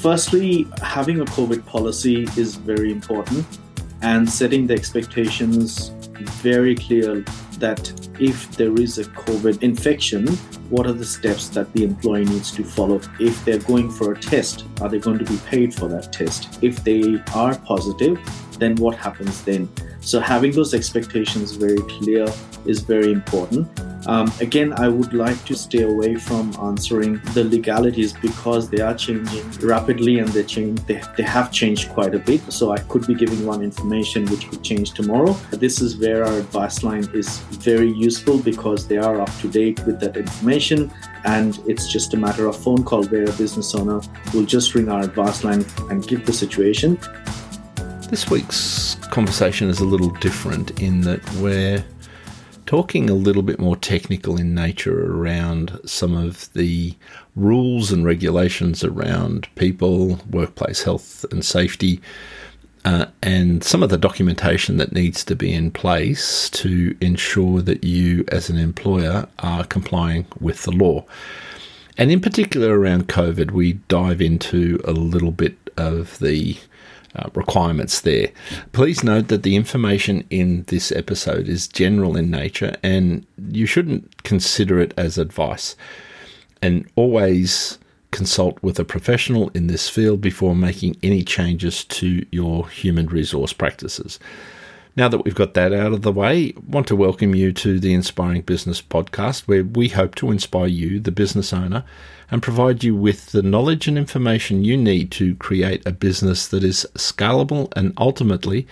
Firstly, having a COVID policy is very important and setting the expectations very clear that if there is a COVID infection, what are the steps that the employee needs to follow? If they're going for a test, are they going to be paid for that test? If they are positive, then what happens then? So, having those expectations very clear is very important. Um, again, I would like to stay away from answering the legalities because they are changing rapidly and they change. They, they have changed quite a bit. So I could be giving one information which could change tomorrow. This is where our advice line is very useful because they are up to date with that information, and it's just a matter of phone call where a business owner will just ring our advice line and give the situation. This week's conversation is a little different in that we're talking a little bit more technical in nature around some of the rules and regulations around people, workplace health and safety, uh, and some of the documentation that needs to be in place to ensure that you, as an employer, are complying with the law. And in particular, around COVID, we dive into a little bit of the uh, requirements there. Please note that the information in this episode is general in nature and you shouldn't consider it as advice. And always consult with a professional in this field before making any changes to your human resource practices. Now that we've got that out of the way, I want to welcome you to the Inspiring Business podcast, where we hope to inspire you, the business owner, and provide you with the knowledge and information you need to create a business that is scalable and ultimately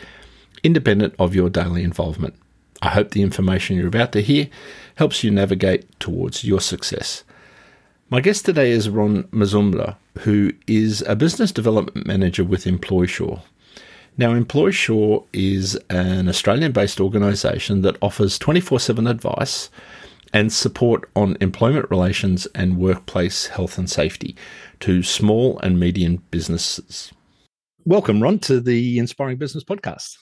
independent of your daily involvement. I hope the information you're about to hear helps you navigate towards your success. My guest today is Ron Mazumdar, who is a business development manager with EmploySure. Now, EmploySure is an Australian based organisation that offers 24 7 advice and support on employment relations and workplace health and safety to small and medium businesses. Welcome, Ron, to the Inspiring Business Podcast.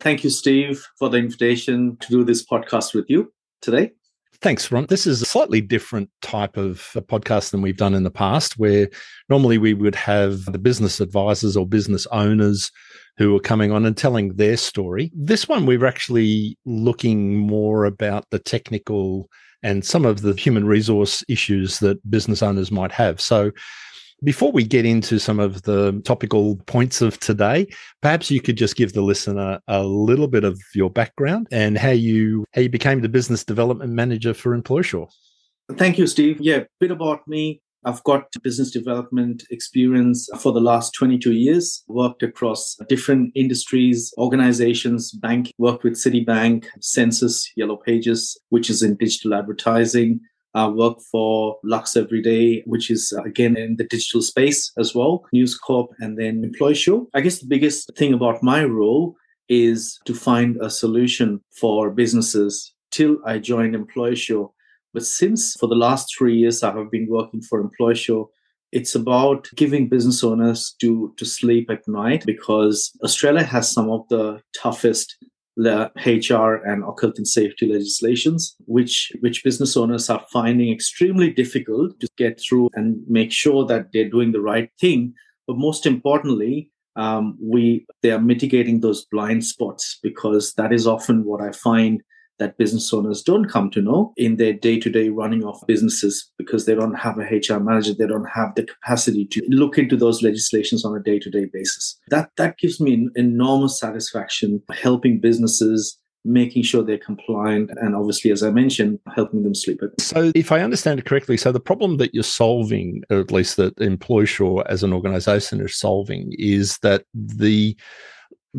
Thank you, Steve, for the invitation to do this podcast with you today. Thanks, Ron. This is a slightly different type of podcast than we've done in the past, where normally we would have the business advisors or business owners who are coming on and telling their story. This one, we're actually looking more about the technical and some of the human resource issues that business owners might have. So, before we get into some of the topical points of today, perhaps you could just give the listener a little bit of your background and how you how you became the business development manager for EmploySure. Thank you, Steve. Yeah, a bit about me. I've got business development experience for the last 22 years, worked across different industries, organizations, bank, worked with Citibank, Sensis, Yellow Pages, which is in digital advertising. I work for Lux Everyday, which is again in the digital space as well, News Corp, and then EmploySure. I guess the biggest thing about my role is to find a solution for businesses till I joined EmploySure but since for the last three years, I have been working for EmploySure, it's about giving business owners to, to sleep at night because Australia has some of the toughest HR and occult and safety legislations, which which business owners are finding extremely difficult to get through and make sure that they're doing the right thing. But most importantly, um, we they are mitigating those blind spots because that is often what I find that business owners don't come to know in their day to day running of businesses because they don't have a HR manager. They don't have the capacity to look into those legislations on a day to day basis. That, that gives me enormous satisfaction helping businesses making sure they're compliant and obviously as i mentioned helping them sleep at so if i understand it correctly so the problem that you're solving or at least that EmploySure as an organization is solving is that the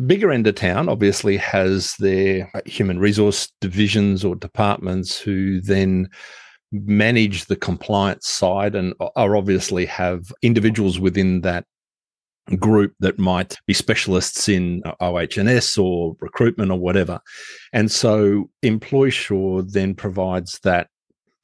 bigger end of town obviously has their uh, human resource divisions or departments who then manage the compliance side and are obviously have individuals within that group that might be specialists in uh, OH&S or recruitment or whatever. And so EmploySure then provides that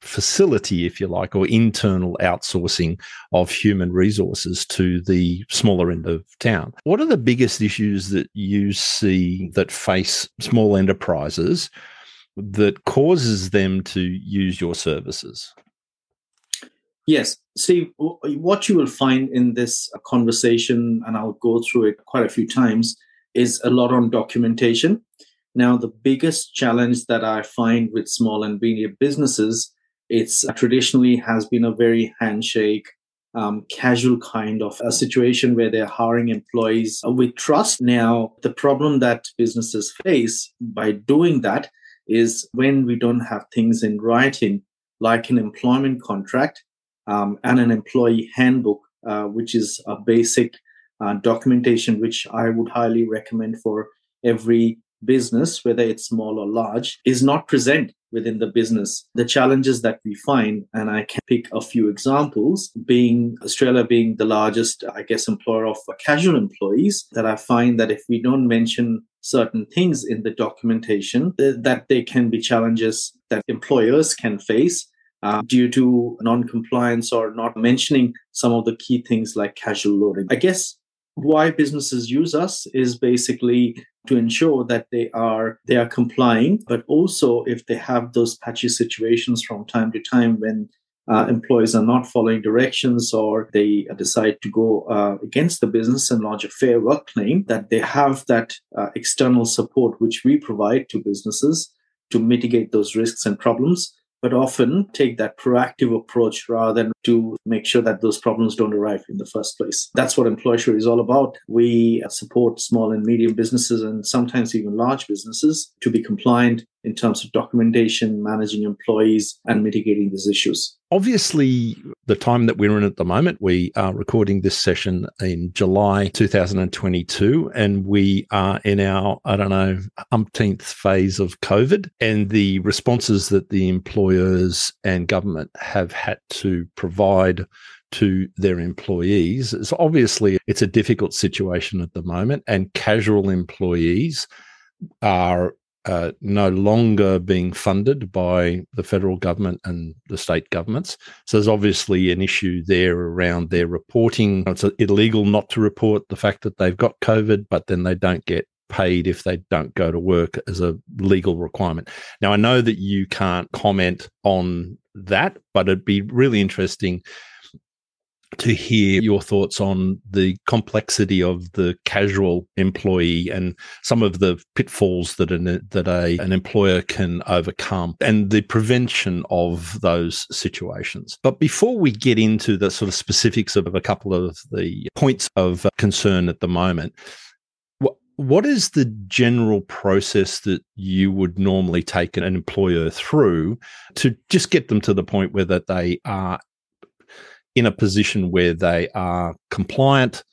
facility, if you like, or internal outsourcing of human resources to the smaller end of town. What are the biggest issues that you see that face small enterprises that causes them to use your services? Yes, Steve, what you will find in this conversation, and I'll go through it quite a few times, is a lot on documentation. Now, the biggest challenge that I find with small and medium businesses, it's traditionally has been a very handshake, um, casual kind of a situation where they're hiring employees with trust. Now, the problem that businesses face by doing that is when we don't have things in writing, like an employment contract um, and an employee handbook, uh, which is a basic uh, documentation which I would highly recommend for every business, whether it's small or large, is not present within the business. The challenges that we find, and I can pick a few examples, being Australia being the largest, I guess, employer of casual employees, that I find that if we don't mention certain things in the documentation, that there can be challenges that employers can face uh, due to non-compliance or not mentioning some of the key things like casual loading. I guess why businesses use us is basically to ensure that they are they are complying but also if they have those patchy situations from time to time when uh, employees are not following directions or they decide to go uh, against the business and lodge a fair work claim that they have that uh, external support which we provide to businesses to mitigate those risks and problems but often take that proactive approach rather than to make sure that those problems don't arrive in the first place. That's what EmploySure is all about. We support small and medium businesses and sometimes even large businesses to be compliant in terms of documentation, managing employees, and mitigating these issues. Obviously, the time that we're in at the moment, we are recording this session in July 2022, and we are in our, I don't know, umpteenth phase of COVID. And the responses that the employers and government have had to provide to their employees is obviously it's a difficult situation at the moment and casual employees are uh, no longer being funded by the federal government and the state governments. So there's obviously an issue there around their reporting. It's illegal not to report the fact that they've got COVID, but then they don't get paid if they don't go to work as a legal requirement. Now, I know that you can't comment on that, but it'd be really interesting to hear your thoughts on the complexity of the casual employee and some of the pitfalls that an, that a, an employer can overcome and the prevention of those situations. But before we get into the sort of specifics of a couple of the points of concern at the moment, what is the general process that you would normally take an employer through to just get them to the point where that they are in a position where they are compliant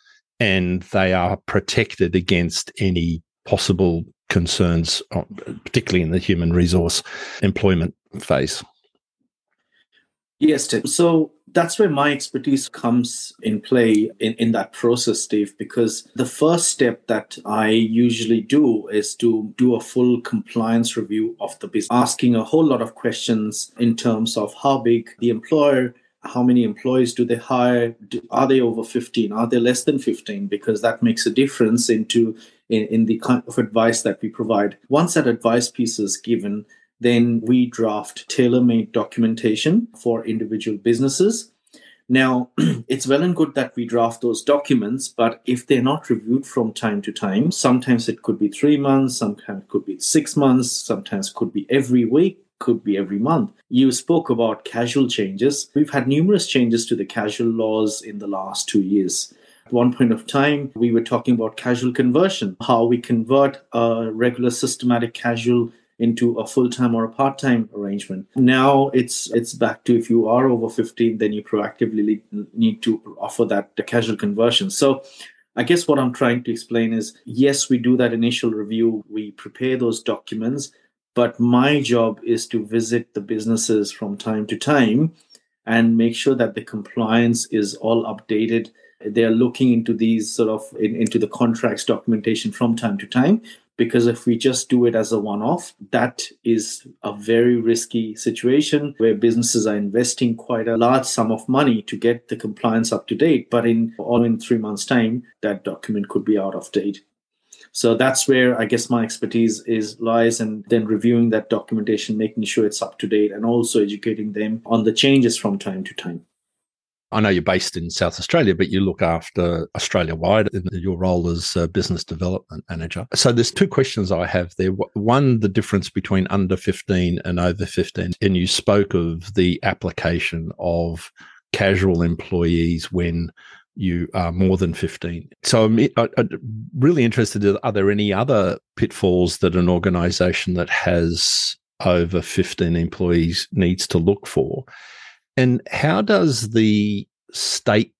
and they are protected against any possible concerns, uh, particularly in the human resource employment phase. Yes, Tim. So that's where my expertise comes in play in, in that process, Steve, because the first step that I usually do is to do a full compliance review of the business, asking a whole lot of questions in terms of how big the employer how many employees do they hire? Are they over 15 are they less than 15 because that makes a difference into in, in the kind of advice that we provide. Once that advice piece is given then we draft tailor-made documentation for individual businesses. Now it's well and good that we draft those documents but if they're not reviewed from time to time sometimes it could be three months sometimes it could be six months sometimes it could be every week could be every month. You spoke about casual changes. We've had numerous changes to the casual laws in the last two years. At one point of time, we were talking about casual conversion, how we convert a regular systematic casual into a full-time or a part-time arrangement. Now it's it's back to if you are over 15, then you proactively need to offer that casual conversion. So I guess what I'm trying to explain is yes, we do that initial review, we prepare those documents, but my job is to visit the businesses from time to time and make sure that the compliance is all updated. They're looking into these sort of in, into the contracts documentation from time to time because if we just do it as a one off, that is a very risky situation where businesses are investing quite a large sum of money to get the compliance up to date. But in all in three months' time, that document could be out of date. So that's where I guess my expertise is lies and then reviewing that documentation, making sure it's up to date and also educating them on the changes from time to time. I know you're based in South Australia, but you look after Australia wide in your role as business development manager. So there's two questions I have there. One, the difference between under 15 and over 15. And you spoke of the application of casual employees when you are more than 15. So I'm, I'm really interested are there any other pitfalls that an organization that has over 15 employees needs to look for? And how does the state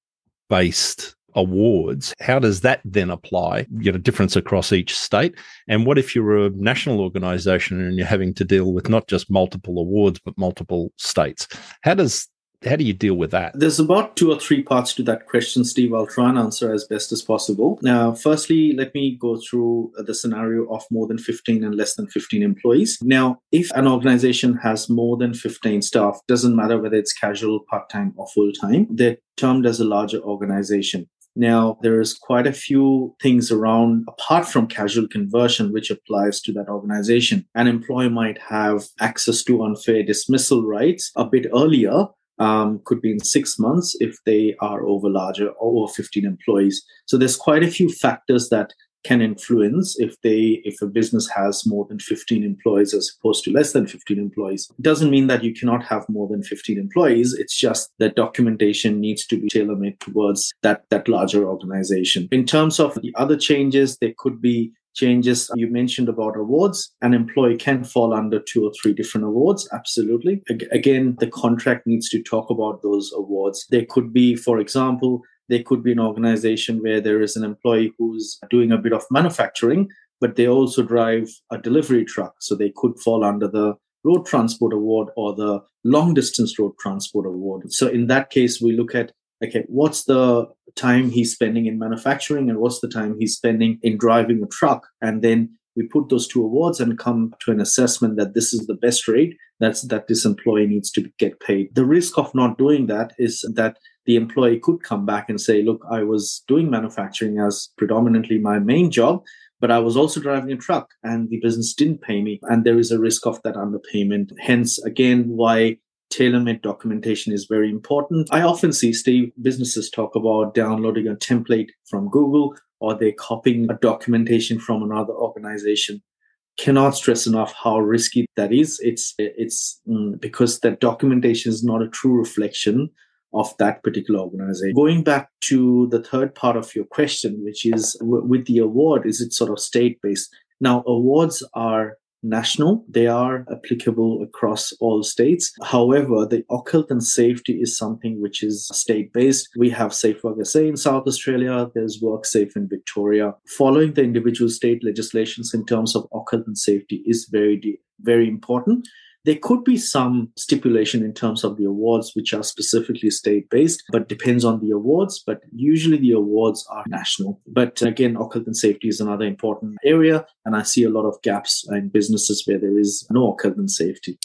based awards how does that then apply you know difference across each state and what if you're a national organization and you're having to deal with not just multiple awards but multiple states how does how do you deal with that? There's about two or three parts to that question, Steve. I'll try and answer as best as possible. Now, firstly, let me go through uh, the scenario of more than 15 and less than 15 employees. Now, if an organization has more than 15 staff, doesn't matter whether it's casual, part time, or full time, they're termed as a larger organization. Now, there is quite a few things around, apart from casual conversion, which applies to that organization. An employee might have access to unfair dismissal rights a bit earlier um, could be in six months if they are over larger or over 15 employees. So there's quite a few factors that can influence if they if a business has more than 15 employees as opposed to less than 15 employees. It doesn't mean that you cannot have more than 15 employees. It's just that documentation needs to be tailor-made towards that that larger organization. In terms of the other changes there could be changes you mentioned about awards. An employee can fall under two or three different awards absolutely. Again the contract needs to talk about those awards. There could be for example there could be an organization where there is an employee who's doing a bit of manufacturing but they also drive a delivery truck. So they could fall under the road transport award or the long distance road transport award. So in that case we look at okay what's the time he's spending in manufacturing and what's the time he's spending in driving a truck and then we put those two awards and come to an assessment that this is the best rate that's that this employee needs to get paid the risk of not doing that is that the employee could come back and say look i was doing manufacturing as predominantly my main job but I was also driving a truck and the business didn't pay me. And there is a risk of that underpayment. Hence, again, why tailor-made documentation is very important. I often see, Steve, businesses talk about downloading a template from Google or they're copying a documentation from another organization. Cannot stress enough how risky that is. It's it's mm, because that documentation is not a true reflection of that particular organization. Going back to the third part of your question, which is w- with the award, is it sort of state based? Now, awards are national. They are applicable across all states. However, the occult and safety is something which is state based. We have Safe Work SA in South Australia, there's WorkSafe in Victoria. Following the individual state legislations in terms of occult and safety is very, very important. There could be some stipulation in terms of the awards, which are specifically state based, but depends on the awards. But usually the awards are national. But again, occult and safety is another important area. And I see a lot of gaps in businesses where there is no occult and safety.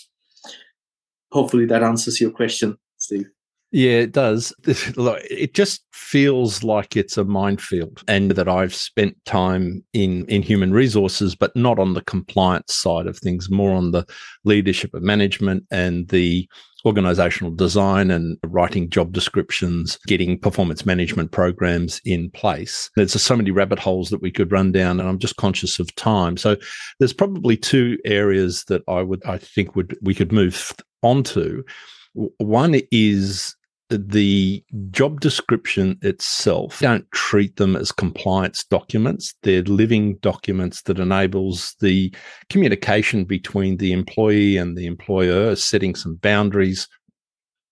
Hopefully that answers your question, Steve. Yeah, it does. It just feels like it's a minefield, and that I've spent time in in human resources, but not on the compliance side of things, more on the leadership of management and the organizational design and writing job descriptions, getting performance management programs in place. There's so many rabbit holes that we could run down, and I'm just conscious of time. So there's probably two areas that I would I think would we could move onto. One is the job description itself don't treat them as compliance documents. They're living documents that enables the communication between the employee and the employer setting some boundaries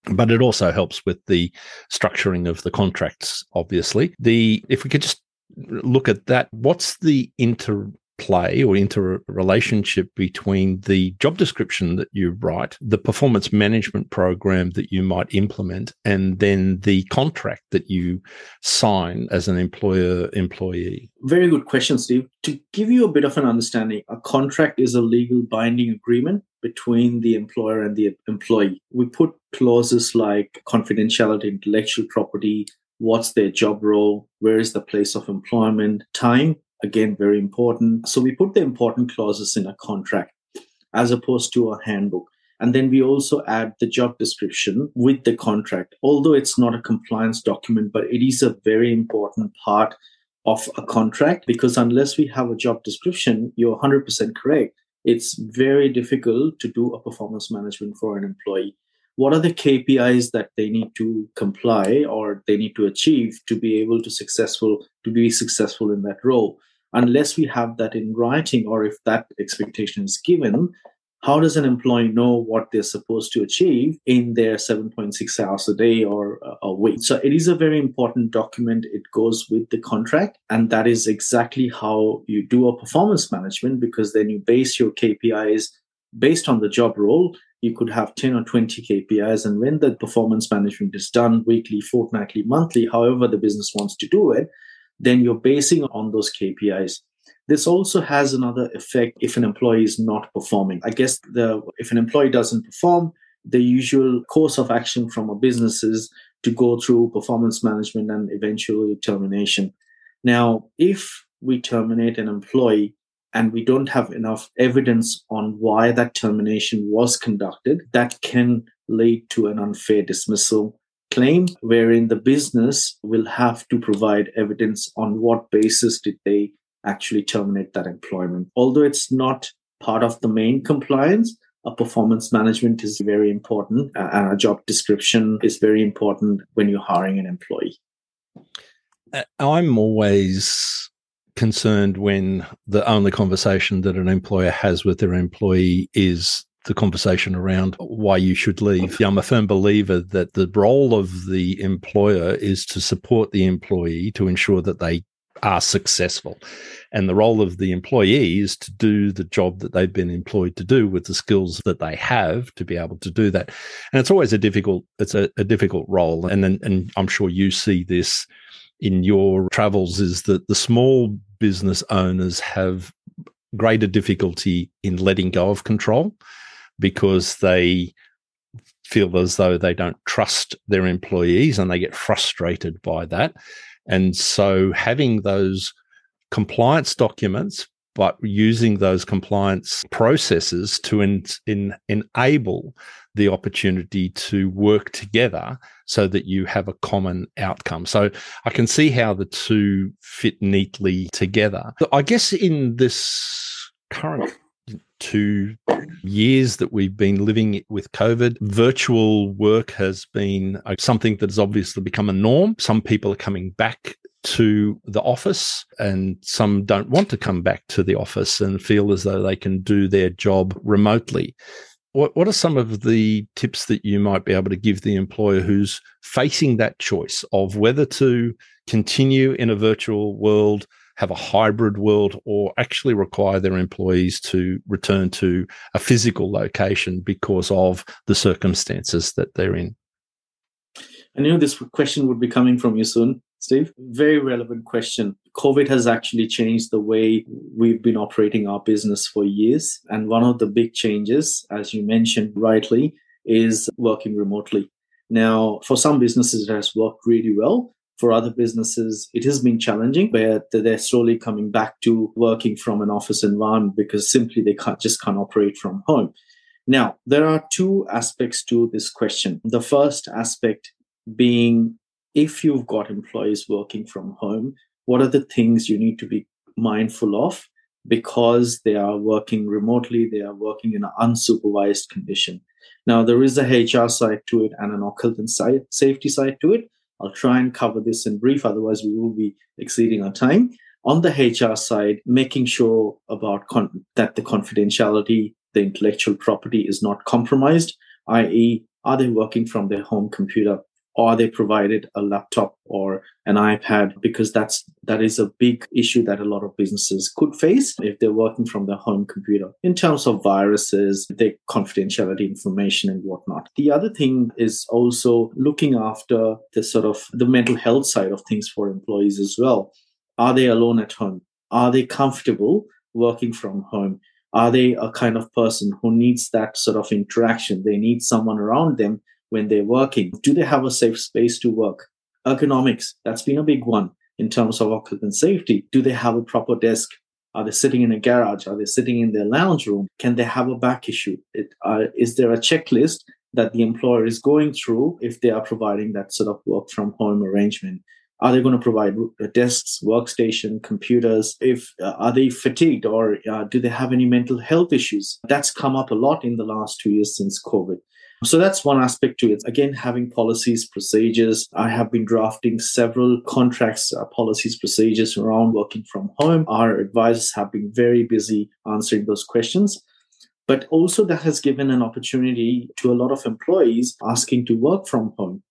but it also helps with the structuring of the contracts obviously. The if we could just look at that what's the inter play or interrelationship between the job description that you write, the performance management program that you might implement, and then the contract that you sign as an employer employee? Very good question, Steve. To give you a bit of an understanding, a contract is a legal binding agreement between the employer and the employee. We put clauses like confidentiality, intellectual property, what's their job role, where is the place of employment, time, Again, very important. So we put the important clauses in a contract as opposed to a handbook. And then we also add the job description with the contract. Although it's not a compliance document, but it is a very important part of a contract because unless we have a job description, you're 100% correct. It's very difficult to do a performance management for an employee. What are the KPIs that they need to comply or they need to achieve to be able to successful to be successful in that role? Unless we have that in writing or if that expectation is given, how does an employee know what they're supposed to achieve in their 7.6 hours a day or a week? So it is a very important document. It goes with the contract. And that is exactly how you do a performance management because then you base your KPIs based on the job role. You could have 10 or 20 KPIs. And when the performance management is done weekly, fortnightly, monthly, however the business wants to do it, then you're basing on those KPIs. This also has another effect if an employee is not performing. I guess the if an employee doesn't perform, the usual course of action from a business is to go through performance management and eventually termination. Now, if we terminate an employee and we don't have enough evidence on why that termination was conducted, that can lead to an unfair dismissal claim wherein the business will have to provide evidence on what basis did they actually terminate that employment. Although it's not part of the main compliance, a performance management is very important and a job description is very important when you're hiring an employee. Uh, I'm always concerned when the only conversation that an employer has with their employee is the conversation around why you should leave. I'm a firm believer that the role of the employer is to support the employee to ensure that they are successful. And the role of the employee is to do the job that they've been employed to do with the skills that they have to be able to do that. And it's always a difficult, it's a, a difficult role. And then, and I'm sure you see this in your travels is that the small business owners have greater difficulty in letting go of control because they feel as though they don't trust their employees and they get frustrated by that. And so having those compliance documents, but using those compliance processes to in, in, enable the opportunity to work together so that you have a common outcome. So I can see how the two fit neatly together. I guess in this current two years that we've been living with COVID, virtual work has been uh, something that has obviously become a norm. Some people are coming back to the office and some don't want to come back to the office and feel as though they can do their job remotely. What, what are some of the tips that you might be able to give the employer who's facing that choice of whether to continue in a virtual world have a hybrid world or actually require their employees to return to a physical location because of the circumstances that they're in. I knew this question would be coming from you soon, Steve. Very relevant question. COVID has actually changed the way we've been operating our business for years. And one of the big changes, as you mentioned rightly, is working remotely. Now, for some businesses, it has worked really well for other businesses, it has been challenging, but they're slowly coming back to working from an office environment because simply they can't just can't operate from home. Now, there are two aspects to this question. The first aspect being if you've got employees working from home, what are the things you need to be mindful of because they are working remotely, they are working in an unsupervised condition. Now, there is a HR side to it and an occult side, safety side to it. I'll try and cover this in brief, otherwise, we will be exceeding our time. On the HR side, making sure about con- that the confidentiality, the intellectual property is not compromised, i.e., are they working from their home computer? Or they provided a laptop or an ipad because that's that is a big issue that a lot of businesses could face if they're working from their home computer. In terms of viruses their confidentiality information and whatnot. The other thing is also looking after the sort of the mental health side of things for employees as well. Are they alone at home? Are they comfortable working from home? Are they a kind of person who needs that sort of interaction? They need someone around them when they're working? Do they have a safe space to work? Ergonomics, that's been a big one in terms of occupant safety. Do they have a proper desk? Are they sitting in a garage? Are they sitting in their lounge room? Can they have a back issue? It, uh, is there a checklist that the employer is going through if they are providing that sort of work from home arrangement? Are they going to provide desks, workstation, computers? If uh, are they fatigued or uh, do they have any mental health issues? That's come up a lot in the last two years since COVID. So that's one aspect to it. Again, having policies, procedures. I have been drafting several contracts, uh, policies, procedures around working from home. Our advisors have been very busy answering those questions. But also, that has given an opportunity to a lot of employees asking to work from home.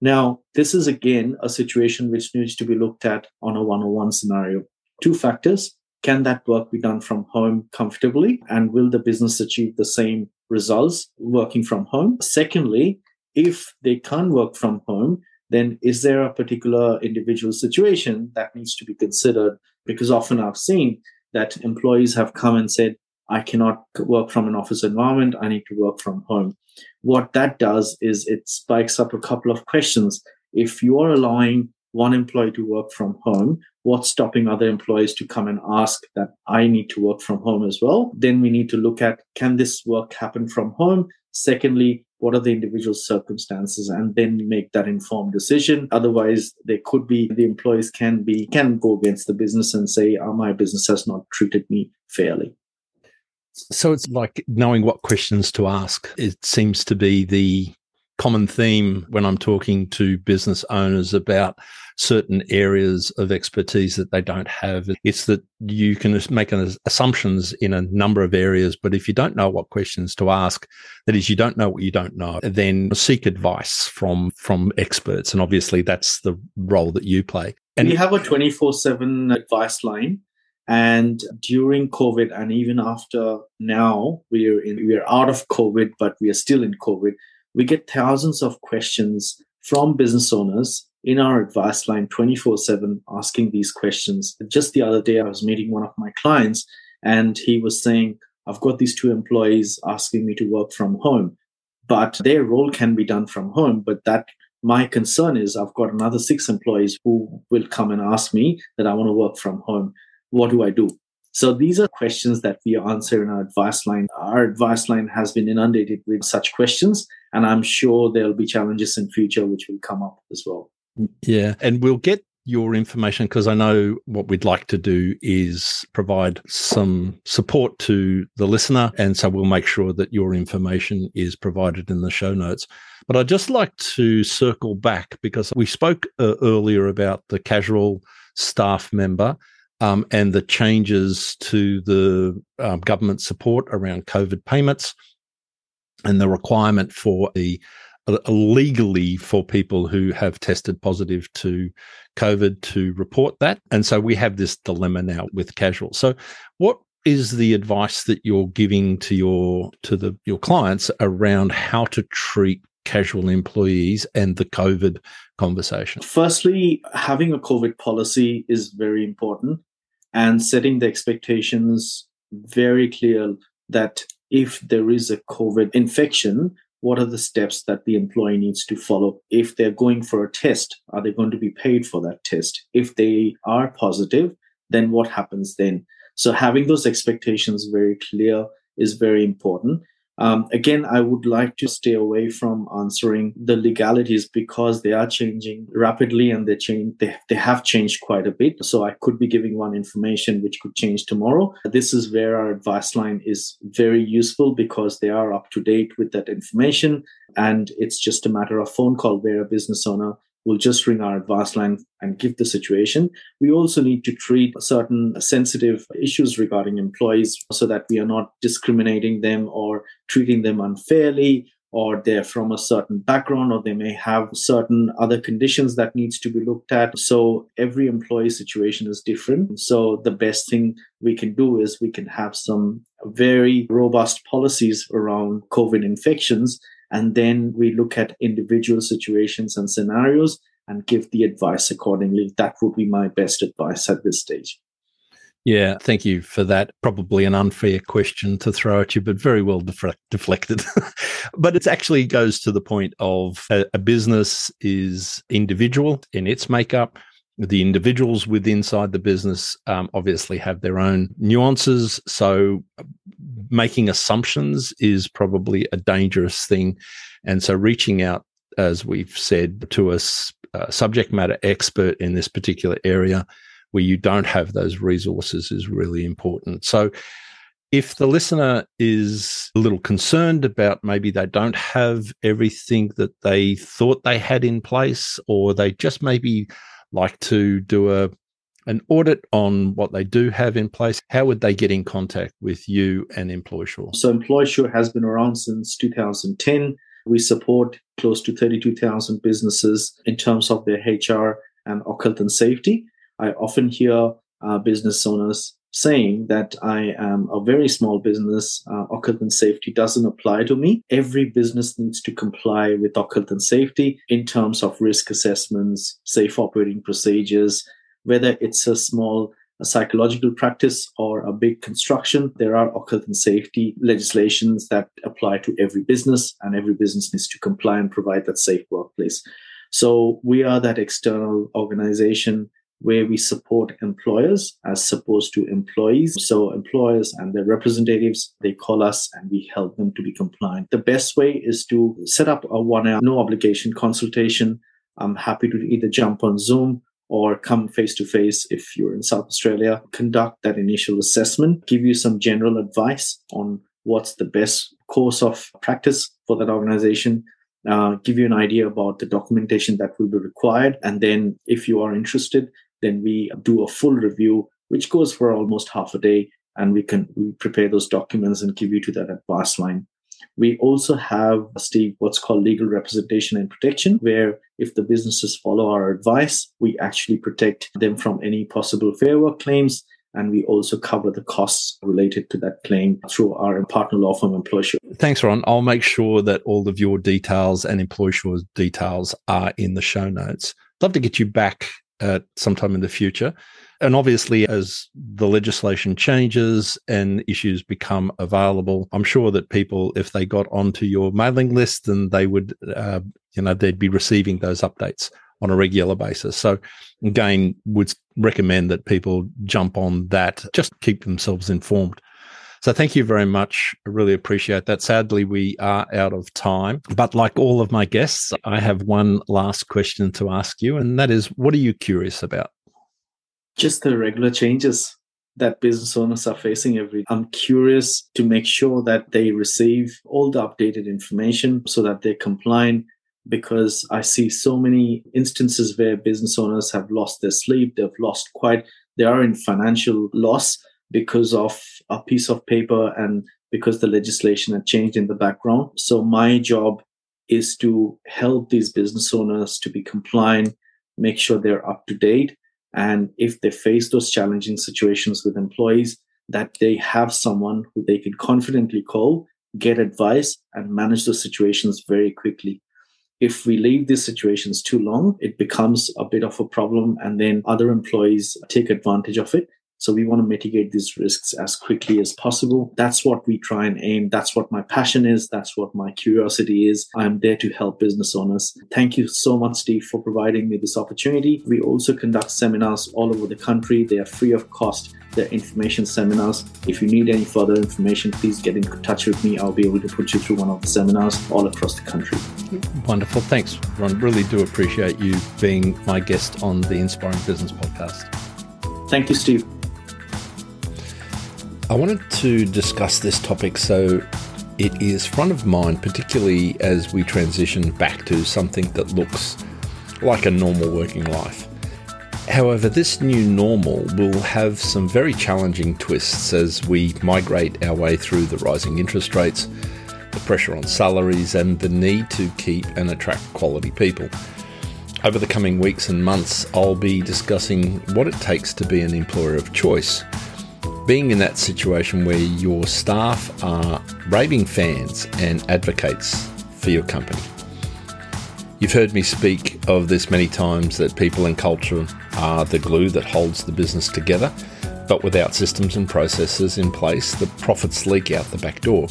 Now, this is again a situation which needs to be looked at on a one on one scenario. Two factors can that work be done from home comfortably? And will the business achieve the same results working from home? Secondly, if they can't work from home, then is there a particular individual situation that needs to be considered? Because often I've seen that employees have come and said, I cannot work from an office environment. I need to work from home. What that does is it spikes up a couple of questions. If you are allowing one employee to work from home, what's stopping other employees to come and ask that I need to work from home as well? Then we need to look at can this work happen from home? Secondly, what are the individual circumstances and then make that informed decision otherwise there could be the employees can be can go against the business and say oh, my business has not treated me fairly so it's like knowing what questions to ask. It seems to be the common theme when I'm talking to business owners about certain areas of expertise that they don't have. It's that you can make assumptions in a number of areas, but if you don't know what questions to ask, that is, you don't know what you don't know, then seek advice from from experts, and obviously that's the role that you play. And we have a twenty four seven advice line and during COVID, and even after now, we're in, we're out of COVID, but we are still in COVID. We get thousands of questions from business owners in our advice line 24 7 asking these questions. Just the other day, I was meeting one of my clients, and he was saying, I've got these two employees asking me to work from home, but their role can be done from home. But that my concern is I've got another six employees who will come and ask me that I want to work from home what do I do? So these are questions that we answer in our advice line. Our advice line has been inundated with such questions, and I'm sure there'll be challenges in future which will come up as well. Yeah, and we'll get your information because I know what we'd like to do is provide some support to the listener. And so we'll make sure that your information is provided in the show notes. But I'd just like to circle back because we spoke uh, earlier about the casual staff member um, and the changes to the um, government support around COVID payments and the requirement for a, legally for people who have tested positive to COVID to report that. And so we have this dilemma now with casual. So what is the advice that you're giving to your to the your clients around how to treat casual employees and the COVID conversation? Firstly, having a COVID policy is very important and setting the expectations very clear that if there is a COVID infection, what are the steps that the employee needs to follow? If they're going for a test, are they going to be paid for that test? If they are positive, then what happens then? So having those expectations very clear is very important. Um, again, I would like to stay away from answering the legalities because they are changing rapidly and they change. They, they have changed quite a bit. So I could be giving one information which could change tomorrow. This is where our advice line is very useful because they are up to date with that information. And it's just a matter of phone call where a business owner we'll just ring our advice line and give the situation. We also need to treat certain sensitive issues regarding employees so that we are not discriminating them or treating them unfairly or they're from a certain background or they may have certain other conditions that needs to be looked at so every employee situation is different so the best thing we can do is we can have some very robust policies around covid infections and then we look at individual situations and scenarios and give the advice accordingly. That would be my best advice at this stage. Yeah, thank you for that. Probably an unfair question to throw at you, but very well deflected. but it actually goes to the point of a, a business is individual in its makeup. The individuals within inside the business um, obviously have their own nuances. So making assumptions is probably a dangerous thing. And so reaching out, as we've said, to a, a subject matter expert in this particular area where you don't have those resources is really important. So if the listener is a little concerned about maybe they don't have everything that they thought they had in place, or they just maybe like to do a an audit on what they do have in place, how would they get in contact with you and EmploySure? So EmploySure has been around since 2010. We support close to 32,000 businesses in terms of their HR and occult and safety. I often hear uh, business owners saying that I am a very small business, uh, safety doesn't apply to me. Every business needs to comply with occult safety in terms of risk assessments, safe operating procedures, whether it's a small a psychological practice or a big construction, there are occult and safety legislations that apply to every business, and every business needs to comply and provide that safe workplace. So we are that external organization where we support employers as opposed to employees. So employers and their representatives, they call us and we help them to be compliant. The best way is to set up a one hour, no obligation consultation. I'm happy to either jump on Zoom or come face to face if you're in South Australia, conduct that initial assessment, give you some general advice on what's the best course of practice for that organization, uh, give you an idea about the documentation that will be required. And then if you are interested, then we do a full review, which goes for almost half a day, and we can we prepare those documents and give you to that advice line. We also have, Steve, what's called legal representation and protection, where if the businesses follow our advice, we actually protect them from any possible fair work claims. And we also cover the costs related to that claim through our partner law firm EmploySure. Thanks, Ron. I'll make sure that all of your details and EmploySure's details are in the show notes. Love to get you back at sometime in the future. And obviously, as the legislation changes and issues become available, I'm sure that people, if they got onto your mailing list, then they would, uh, you know, they'd be receiving those updates on a regular basis. So, again, would recommend that people jump on that, just keep themselves informed. So thank you very much. I really appreciate that. Sadly, we are out of time. But like all of my guests, I have one last question to ask you, and that is what are you curious about? Just the regular changes that business owners are facing every I'm curious to make sure that they receive all the updated information so that they're compliant because I see so many instances where business owners have lost their sleep, they've lost quite they are in financial loss because of a piece of paper and because the legislation had changed in the background. So my job is to help these business owners to be compliant, make sure they're up to date. And if they face those challenging situations with employees, that they have someone who they can confidently call, get advice, and manage those situations very quickly. If we leave these situations too long, it becomes a bit of a problem, and then other employees take advantage of it. So we want to mitigate these risks as quickly as possible. That's what we try and aim. That's what my passion is. That's what my curiosity is. I'm there to help business owners. Thank you so much, Steve, for providing me this opportunity. We also conduct seminars all over the country. They are free of cost. They're information seminars. If you need any further information, please get in touch with me. I'll be able to put you through one of the seminars all across the country. Wonderful. Thanks, Ron. Really do appreciate you being my guest on the Inspiring Business podcast. Thank you, Steve. I wanted to discuss this topic so it is front of mind, particularly as we transition back to something that looks like a normal working life. However, this new normal will have some very challenging twists as we migrate our way through the rising interest rates, the pressure on salaries, and the need to keep and attract quality people. Over the coming weeks and months, I'll be discussing what it takes to be an employer of choice being in that situation where your staff are raving fans and advocates for your company. You've heard me speak of this many times that people and culture are the glue that holds the business together, but without systems and processes in place, the profits leak out the back door.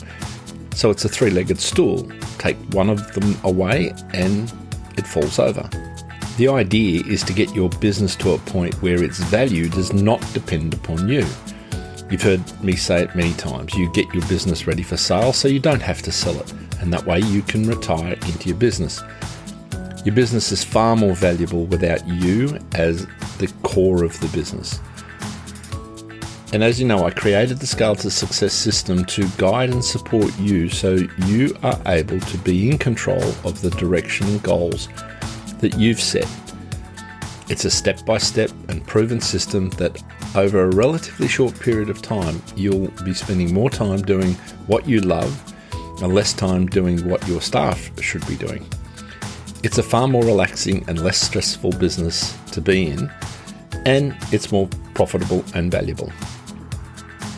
So it's a three legged stool. Take one of them away and it falls over. The idea is to get your business to a point where its value does not depend upon you. You've heard me say it many times. You get your business ready for sale so you don't have to sell it, and that way you can retire into your business. Your business is far more valuable without you as the core of the business. And as you know, I created the Scale to Success system to guide and support you so you are able to be in control of the direction and goals that you've set. It's a step by step and proven system that over a relatively short period of time, you'll be spending more time doing what you love and less time doing what your staff should be doing. It's a far more relaxing and less stressful business to be in, and it's more profitable and valuable.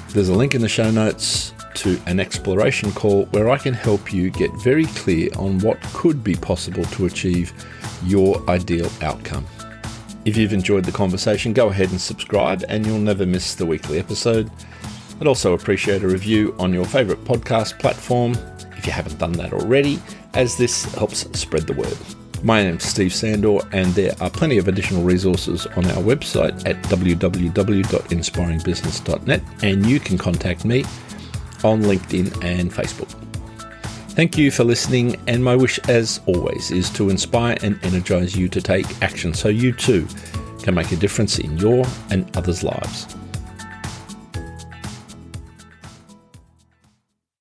There's a link in the show notes to an exploration call where I can help you get very clear on what could be possible to achieve your ideal outcome. If you've enjoyed the conversation, go ahead and subscribe, and you'll never miss the weekly episode. I'd also appreciate a review on your favourite podcast platform if you haven't done that already, as this helps spread the word. My name's Steve Sandor, and there are plenty of additional resources on our website at www.inspiringbusiness.net, and you can contact me on LinkedIn and Facebook. Thank you for listening, and my wish, as always, is to inspire and energize you to take action so you too can make a difference in your and others' lives.